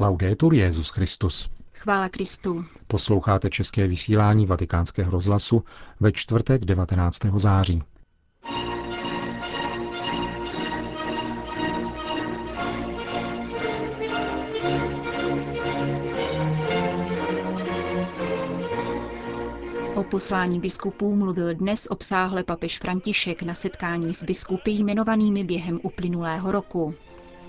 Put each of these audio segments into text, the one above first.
Laudetur Jezus Christus. Chvála Kristu. Posloucháte české vysílání Vatikánského rozhlasu ve čtvrtek 19. září. O poslání biskupů mluvil dnes obsáhle papež František na setkání s biskupy jmenovanými během uplynulého roku.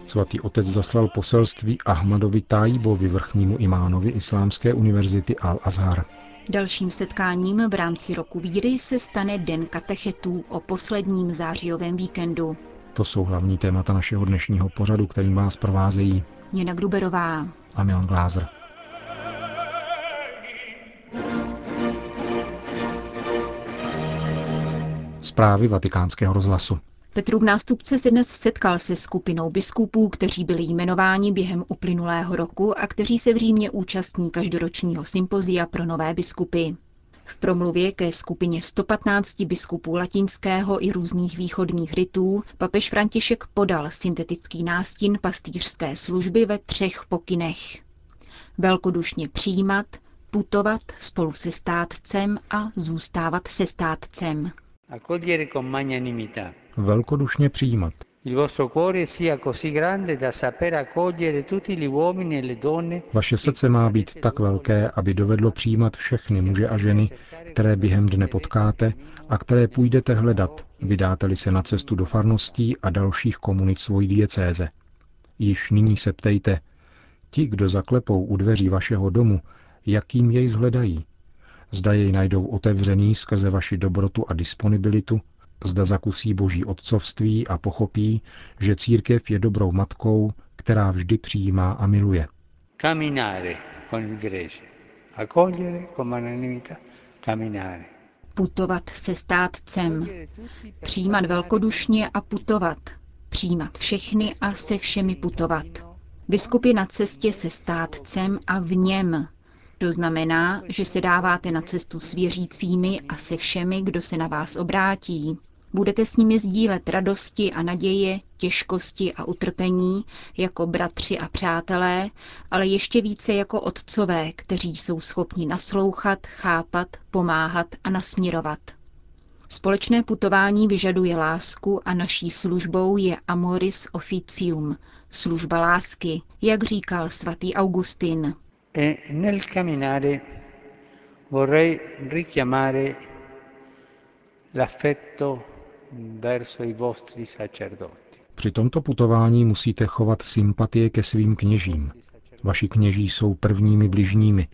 Svatý otec zaslal poselství Ahmadovi Tajibovi, vrchnímu imánovi Islámské univerzity Al-Azhar. Dalším setkáním v rámci roku víry se stane Den katechetů o posledním zářijovém víkendu. To jsou hlavní témata našeho dnešního pořadu, kterým vás provázejí Jena Gruberová a Milan Glázer. Zprávy vatikánského rozhlasu. Petrův nástupce se dnes setkal se skupinou biskupů, kteří byli jmenováni během uplynulého roku a kteří se v Římě účastní každoročního sympozia pro nové biskupy. V promluvě ke skupině 115 biskupů latinského i různých východních rytů papež František podal syntetický nástin pastýřské služby ve třech pokynech. Velkodušně přijímat, putovat spolu se státcem a zůstávat se státcem. Velkodušně přijímat. Il vostro cuore sia così grande da saper accogliere tutti gli uomini e le donne Vaše srdce má být tak velké, aby dovedlo přijímat všechny muže a ženy, které během dne potkáte a které půjdete hledat, vydáte-li se na cestu do farností a dalších komunit svojí diecéze. Již nyní se ptejte, ti, kdo zaklepou u dveří vašeho domu, jakým jej zhledají. Zda jej najdou otevřený skrze vaši dobrotu a disponibilitu, zda zakusí boží otcovství a pochopí, že církev je dobrou matkou, která vždy přijímá a miluje. camminare con il grece. Accogliere con magnanimità, camminare. Putovat se státcem. Přijímat velkodušně a putovat. Přijímat všechny a se všemi putovat. Biskup je na cestě se státcem a v něm. To znamená, že se dáváte na cestu s věřícími a se všemi, kdo se na vás obrátí. Budete s nimi sdílet radosti a naděje, těžkosti a utrpení jako bratři a přátelé, ale ještě více jako otcové, kteří jsou schopni naslouchat, chápat, pomáhat a nasměrovat. Společné putování vyžaduje lásku a naší službou je amoris officium, služba lásky, jak říkal svatý Augustin. E nel camminare vorrei richiamare l'affetto verso i vostri sacerdoti. Při tomto putování musíte chovat sympatie ke svým kněžím. Vaši kněží jsou prvními bližními.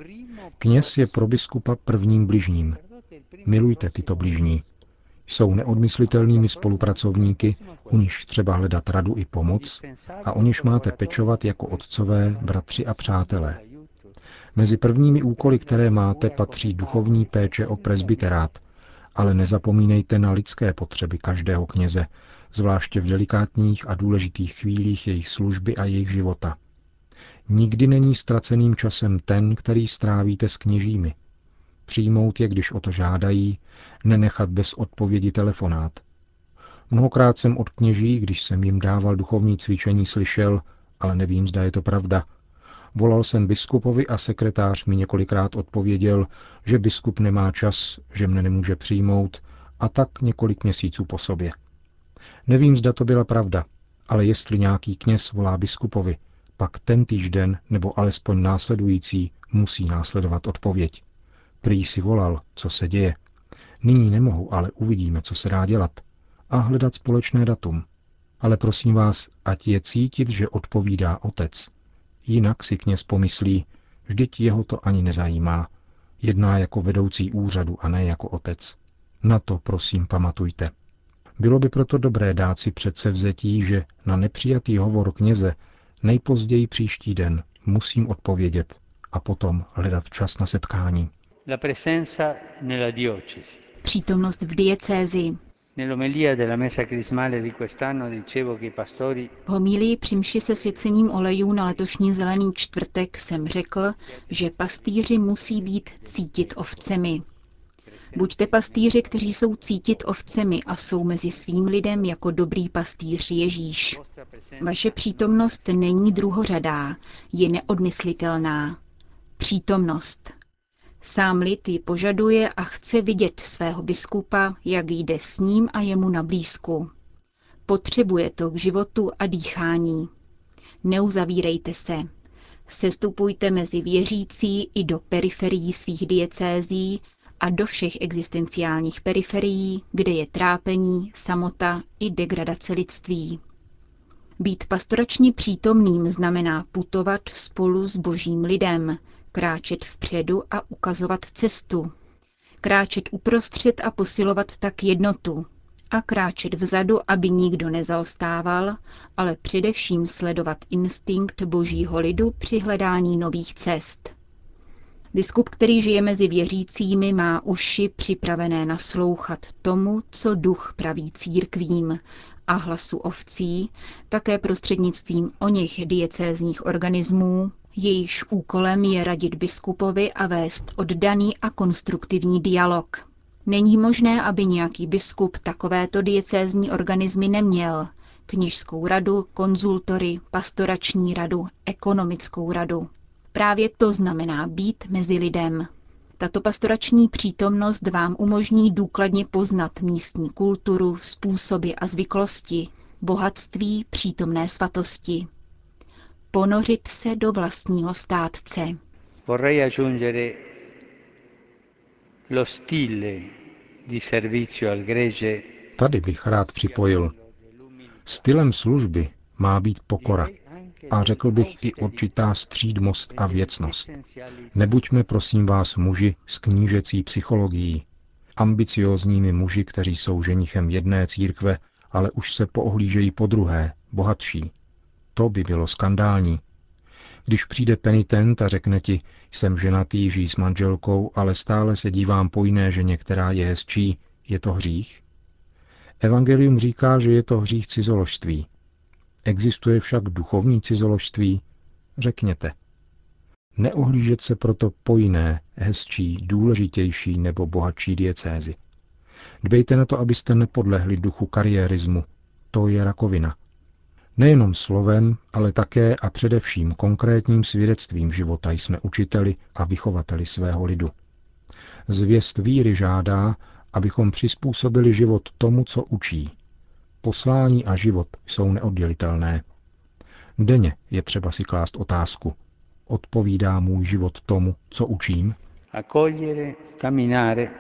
Kněz je pro biskupa prvním bližním. Milujte tyto bližní. Jsou neodmyslitelnými spolupracovníky, u nichž třeba hledat radu i pomoc a o niž máte pečovat jako otcové, bratři a přátelé. Mezi prvními úkoly, které máte, patří duchovní péče o presbyterát, ale nezapomínejte na lidské potřeby každého kněze, zvláště v delikátních a důležitých chvílích jejich služby a jejich života. Nikdy není ztraceným časem ten, který strávíte s kněžími. Přijmout je, když o to žádají, nenechat bez odpovědi telefonát. Mnohokrát jsem od kněží, když jsem jim dával duchovní cvičení, slyšel, ale nevím, zda je to pravda. Volal jsem biskupovi a sekretář mi několikrát odpověděl, že biskup nemá čas, že mne nemůže přijmout a tak několik měsíců po sobě. Nevím, zda to byla pravda, ale jestli nějaký kněz volá biskupovi, pak ten týžden nebo alespoň následující musí následovat odpověď. Prý si volal, co se děje. Nyní nemohu, ale uvidíme, co se dá dělat. A hledat společné datum. Ale prosím vás, ať je cítit, že odpovídá otec. Jinak si kněz pomyslí, vždyť jeho to ani nezajímá. Jedná jako vedoucí úřadu a ne jako otec. Na to prosím pamatujte. Bylo by proto dobré dát si předsevzetí, že na nepřijatý hovor kněze nejpozději příští den musím odpovědět a potom hledat čas na setkání. La presenza nella diocesi. Přítomnost v diecézi. V homílii při mši se svěcením olejů na letošní zelený čtvrtek jsem řekl, že pastýři musí být cítit ovcemi. Buďte pastýři, kteří jsou cítit ovcemi a jsou mezi svým lidem jako dobrý pastýř Ježíš. Vaše přítomnost není druhořadá, je neodmyslitelná. Přítomnost. Sám lid ji požaduje a chce vidět svého biskupa, jak jde s ním a jemu na blízku. Potřebuje to k životu a dýchání. Neuzavírejte se. Sestupujte mezi věřící i do periferií svých diecézí a do všech existenciálních periferií, kde je trápení, samota i degradace lidství. Být pastoračně přítomným znamená putovat spolu s božím lidem, kráčet vpředu a ukazovat cestu. Kráčet uprostřed a posilovat tak jednotu. A kráčet vzadu, aby nikdo nezaostával, ale především sledovat instinkt božího lidu při hledání nových cest. Biskup, který žije mezi věřícími, má uši připravené naslouchat tomu, co duch praví církvím a hlasu ovcí, také prostřednictvím o něch diecézních organismů, jejichž úkolem je radit biskupovi a vést oddaný a konstruktivní dialog. Není možné, aby nějaký biskup takovéto diecézní organismy neměl. Knižskou radu, konzultory, pastorační radu, ekonomickou radu. Právě to znamená být mezi lidem. Tato pastorační přítomnost vám umožní důkladně poznat místní kulturu, způsoby a zvyklosti, bohatství přítomné svatosti. Ponořit se do vlastního státce. Vorrei aggiungere lo stile di servizio al gregge Tady bych rád připojil. Stylem služby má být pokora a řekl bych i určitá střídmost a věcnost. Nebuďme, prosím vás, muži s knížecí psychologií, ambiciózními muži, kteří jsou ženichem jedné církve, ale už se poohlížejí po druhé, bohatší. To by bylo skandální. Když přijde penitent a řekne ti, jsem ženatý, žijí s manželkou, ale stále se dívám po jiné ženě, která je hezčí, je to hřích? Evangelium říká, že je to hřích cizoložství. Existuje však duchovní cizoložství? Řekněte. Neohlížet se proto po jiné, hezčí, důležitější nebo bohatší diecézy. Dbejte na to, abyste nepodlehli duchu kariérismu. To je rakovina. Nejenom slovem, ale také a především konkrétním svědectvím života jsme učiteli a vychovateli svého lidu. Zvěst víry žádá, abychom přizpůsobili život tomu, co učí, Poslání a život jsou neoddělitelné. Denně je třeba si klást otázku. Odpovídá můj život tomu, co učím? accogliere, camminare.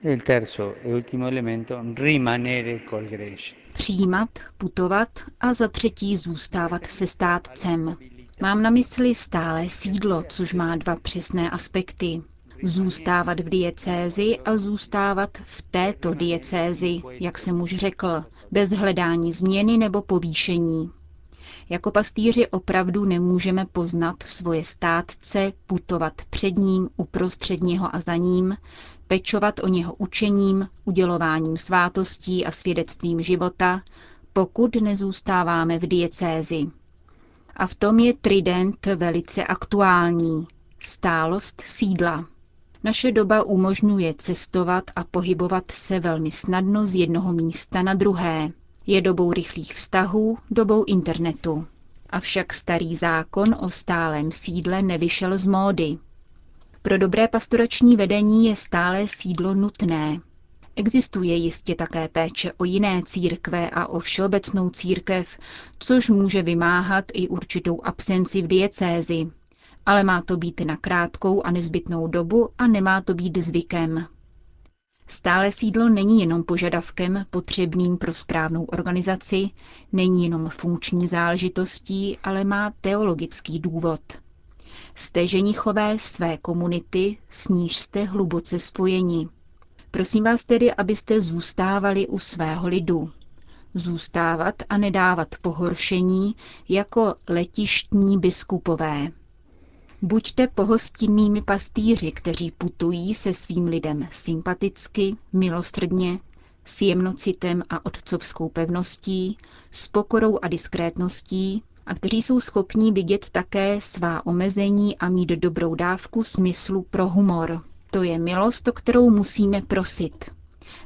Il terzo e ultimo elemento, rimanere col gregge. Přijímat, putovat a za třetí zůstávat se státcem. Mám na mysli stále sídlo, což má dva přesné aspekty. Zůstávat v diecézi a zůstávat v této diecézi, jak jsem už řekl, bez hledání změny nebo povýšení. Jako pastýři opravdu nemůžeme poznat svoje státce, putovat před ním, uprostřed něho a za ním, pečovat o něho učením, udělováním svátostí a svědectvím života, pokud nezůstáváme v diecézi. A v tom je trident velice aktuální. Stálost sídla. Naše doba umožňuje cestovat a pohybovat se velmi snadno z jednoho místa na druhé. Je dobou rychlých vztahů, dobou internetu. Avšak starý zákon o stálem sídle nevyšel z módy. Pro dobré pastorační vedení je stále sídlo nutné. Existuje jistě také péče o jiné církve a o všeobecnou církev, což může vymáhat i určitou absenci v diecézi, ale má to být na krátkou a nezbytnou dobu a nemá to být zvykem. Stále sídlo není jenom požadavkem potřebným pro správnou organizaci, není jenom funkční záležitostí, ale má teologický důvod. Jste ženichové své komunity, s níž jste hluboce spojeni. Prosím vás tedy, abyste zůstávali u svého lidu. Zůstávat a nedávat pohoršení jako letištní biskupové. Buďte pohostinnými pastýři, kteří putují se svým lidem sympaticky, milostrdně, s jemnocitem a otcovskou pevností, s pokorou a diskrétností a kteří jsou schopní vidět také svá omezení a mít dobrou dávku smyslu pro humor. To je milost, o kterou musíme prosit.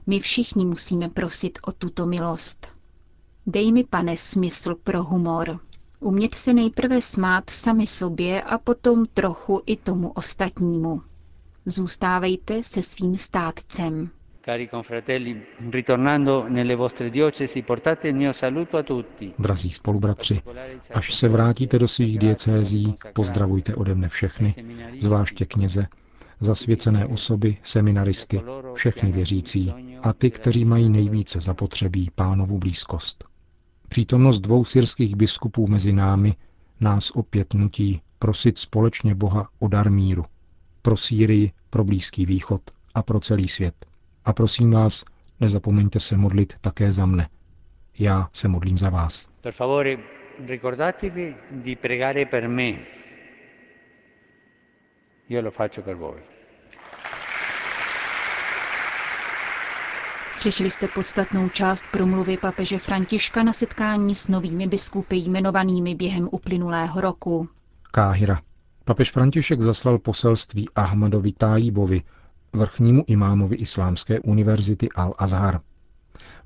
My všichni musíme prosit o tuto milost. Dej mi, pane, smysl pro humor. Umět se nejprve smát sami sobě a potom trochu i tomu ostatnímu. Zůstávejte se svým státcem. Cari confratelli, ritornando nelle vostre diocesi, portate il mio saluto a tutti. Drazí spolubratři, až se vrátíte do svých diecézí, pozdravujte ode mne všechny, zvláště kněze, zasvěcené osoby, seminaristy, všechny věřící a ty, kteří mají nejvíce zapotřebí pánovu blízkost. Přítomnost dvou syrských biskupů mezi námi nás opět nutí prosit společně Boha o dar míru. Pro Sýrii, pro Blízký východ a pro celý svět. A prosím vás, nezapomeňte se modlit také za mne. Já se modlím za vás. Per favore, ricordatevi di pregare per me. Io lo faccio per voi. Slyšeli jste podstatnou část promluvy papeže Františka na setkání s novými biskupy jmenovanými během uplynulého roku. Káhira. Papež František zaslal poselství Ahmadovi Tájibovi, vrchnímu imámovi Islámské univerzity Al-Azhar.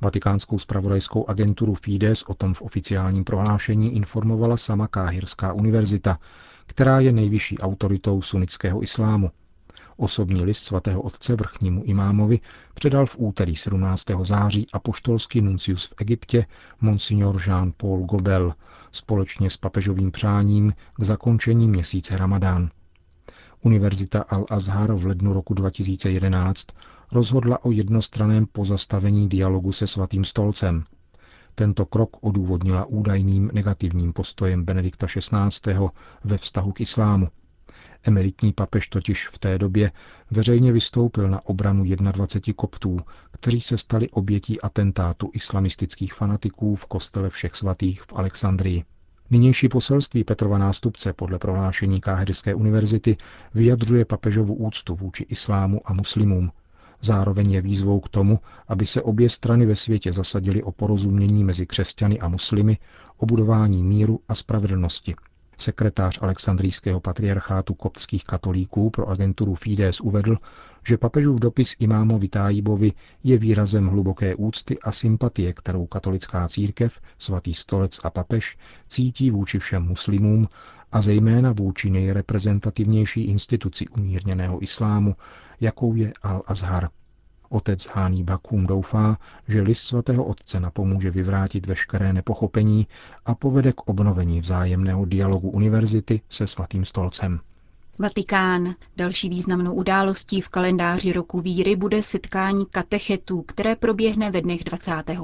Vatikánskou spravodajskou agenturu Fides o tom v oficiálním prohlášení informovala sama Káhirská univerzita, která je nejvyšší autoritou sunnického islámu. Osobní list svatého otce vrchnímu imámovi předal v úterý 17. září apoštolský nuncius v Egyptě monsignor Jean-Paul Gobel společně s papežovým přáním k zakončení měsíce Ramadán. Univerzita Al-Azhar v lednu roku 2011 rozhodla o jednostraném pozastavení dialogu se svatým stolcem. Tento krok odůvodnila údajným negativním postojem Benedikta XVI. ve vztahu k islámu. Emeritní papež totiž v té době veřejně vystoupil na obranu 21 koptů, kteří se stali obětí atentátu islamistických fanatiků v kostele všech svatých v Alexandrii. Nynější poselství Petrova nástupce podle prohlášení Káhedské univerzity vyjadřuje papežovu úctu vůči islámu a muslimům. Zároveň je výzvou k tomu, aby se obě strany ve světě zasadily o porozumění mezi křesťany a muslimy, o budování míru a spravedlnosti. Sekretář Alexandrijského patriarchátu koptských katolíků pro agenturu Fides uvedl, že papežův dopis imámu Vitájibovi je výrazem hluboké úcty a sympatie, kterou katolická církev, svatý stolec a papež cítí vůči všem muslimům a zejména vůči nejreprezentativnější instituci umírněného islámu, jakou je Al-Azhar. Otec Hání Bakum doufá, že list svatého otce napomůže vyvrátit veškeré nepochopení a povede k obnovení vzájemného dialogu univerzity se svatým stolcem. Vatikán. Další významnou událostí v kalendáři roku víry bude setkání katechetů, které proběhne ve dnech 25.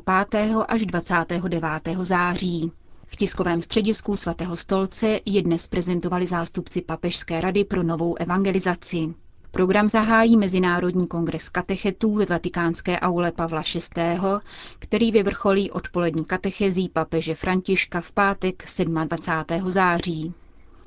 až 29. září. V tiskovém středisku svatého stolce je dnes prezentovali zástupci Papežské rady pro novou evangelizaci. Program zahájí Mezinárodní kongres katechetů ve vatikánské aule Pavla VI., který vyvrcholí odpolední katechezí papeže Františka v pátek 27. září.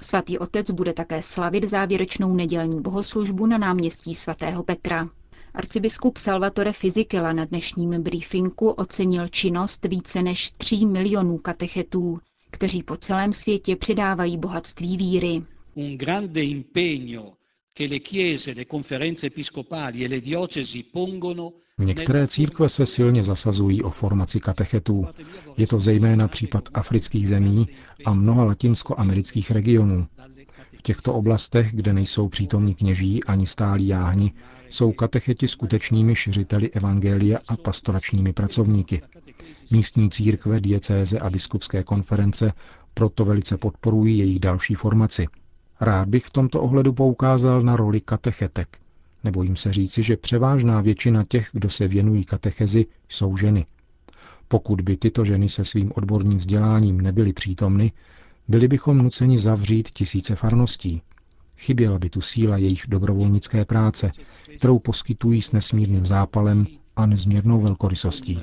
Svatý otec bude také slavit závěrečnou nedělní bohoslužbu na náměstí svatého Petra. Arcibiskup Salvatore Fizikela na dnešním briefingu ocenil činnost více než 3 milionů katechetů, kteří po celém světě přidávají bohatství víry. Un grande impegno Některé církve se silně zasazují o formaci katechetů. Je to zejména případ afrických zemí a mnoha latinskoamerických regionů. V těchto oblastech, kde nejsou přítomní kněží ani stálí jáhni, jsou katecheti skutečnými šiřiteli evangelia a pastoračními pracovníky. Místní církve, diecéze a biskupské konference proto velice podporují jejich další formaci – Rád bych v tomto ohledu poukázal na roli katechetek. Nebojím se říci, že převážná většina těch, kdo se věnují katechezi, jsou ženy. Pokud by tyto ženy se svým odborným vzděláním nebyly přítomny, byli bychom nuceni zavřít tisíce farností. Chyběla by tu síla jejich dobrovolnické práce, kterou poskytují s nesmírným zápalem a nezměrnou velkorysostí.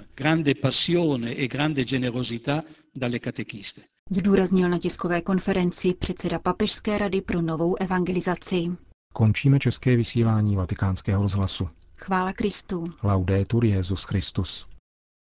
Zdůraznil na tiskové konferenci předseda Papežské rady pro novou evangelizaci. Končíme české vysílání vatikánského rozhlasu. Chvála Kristu. Laudetur Jezus Christus.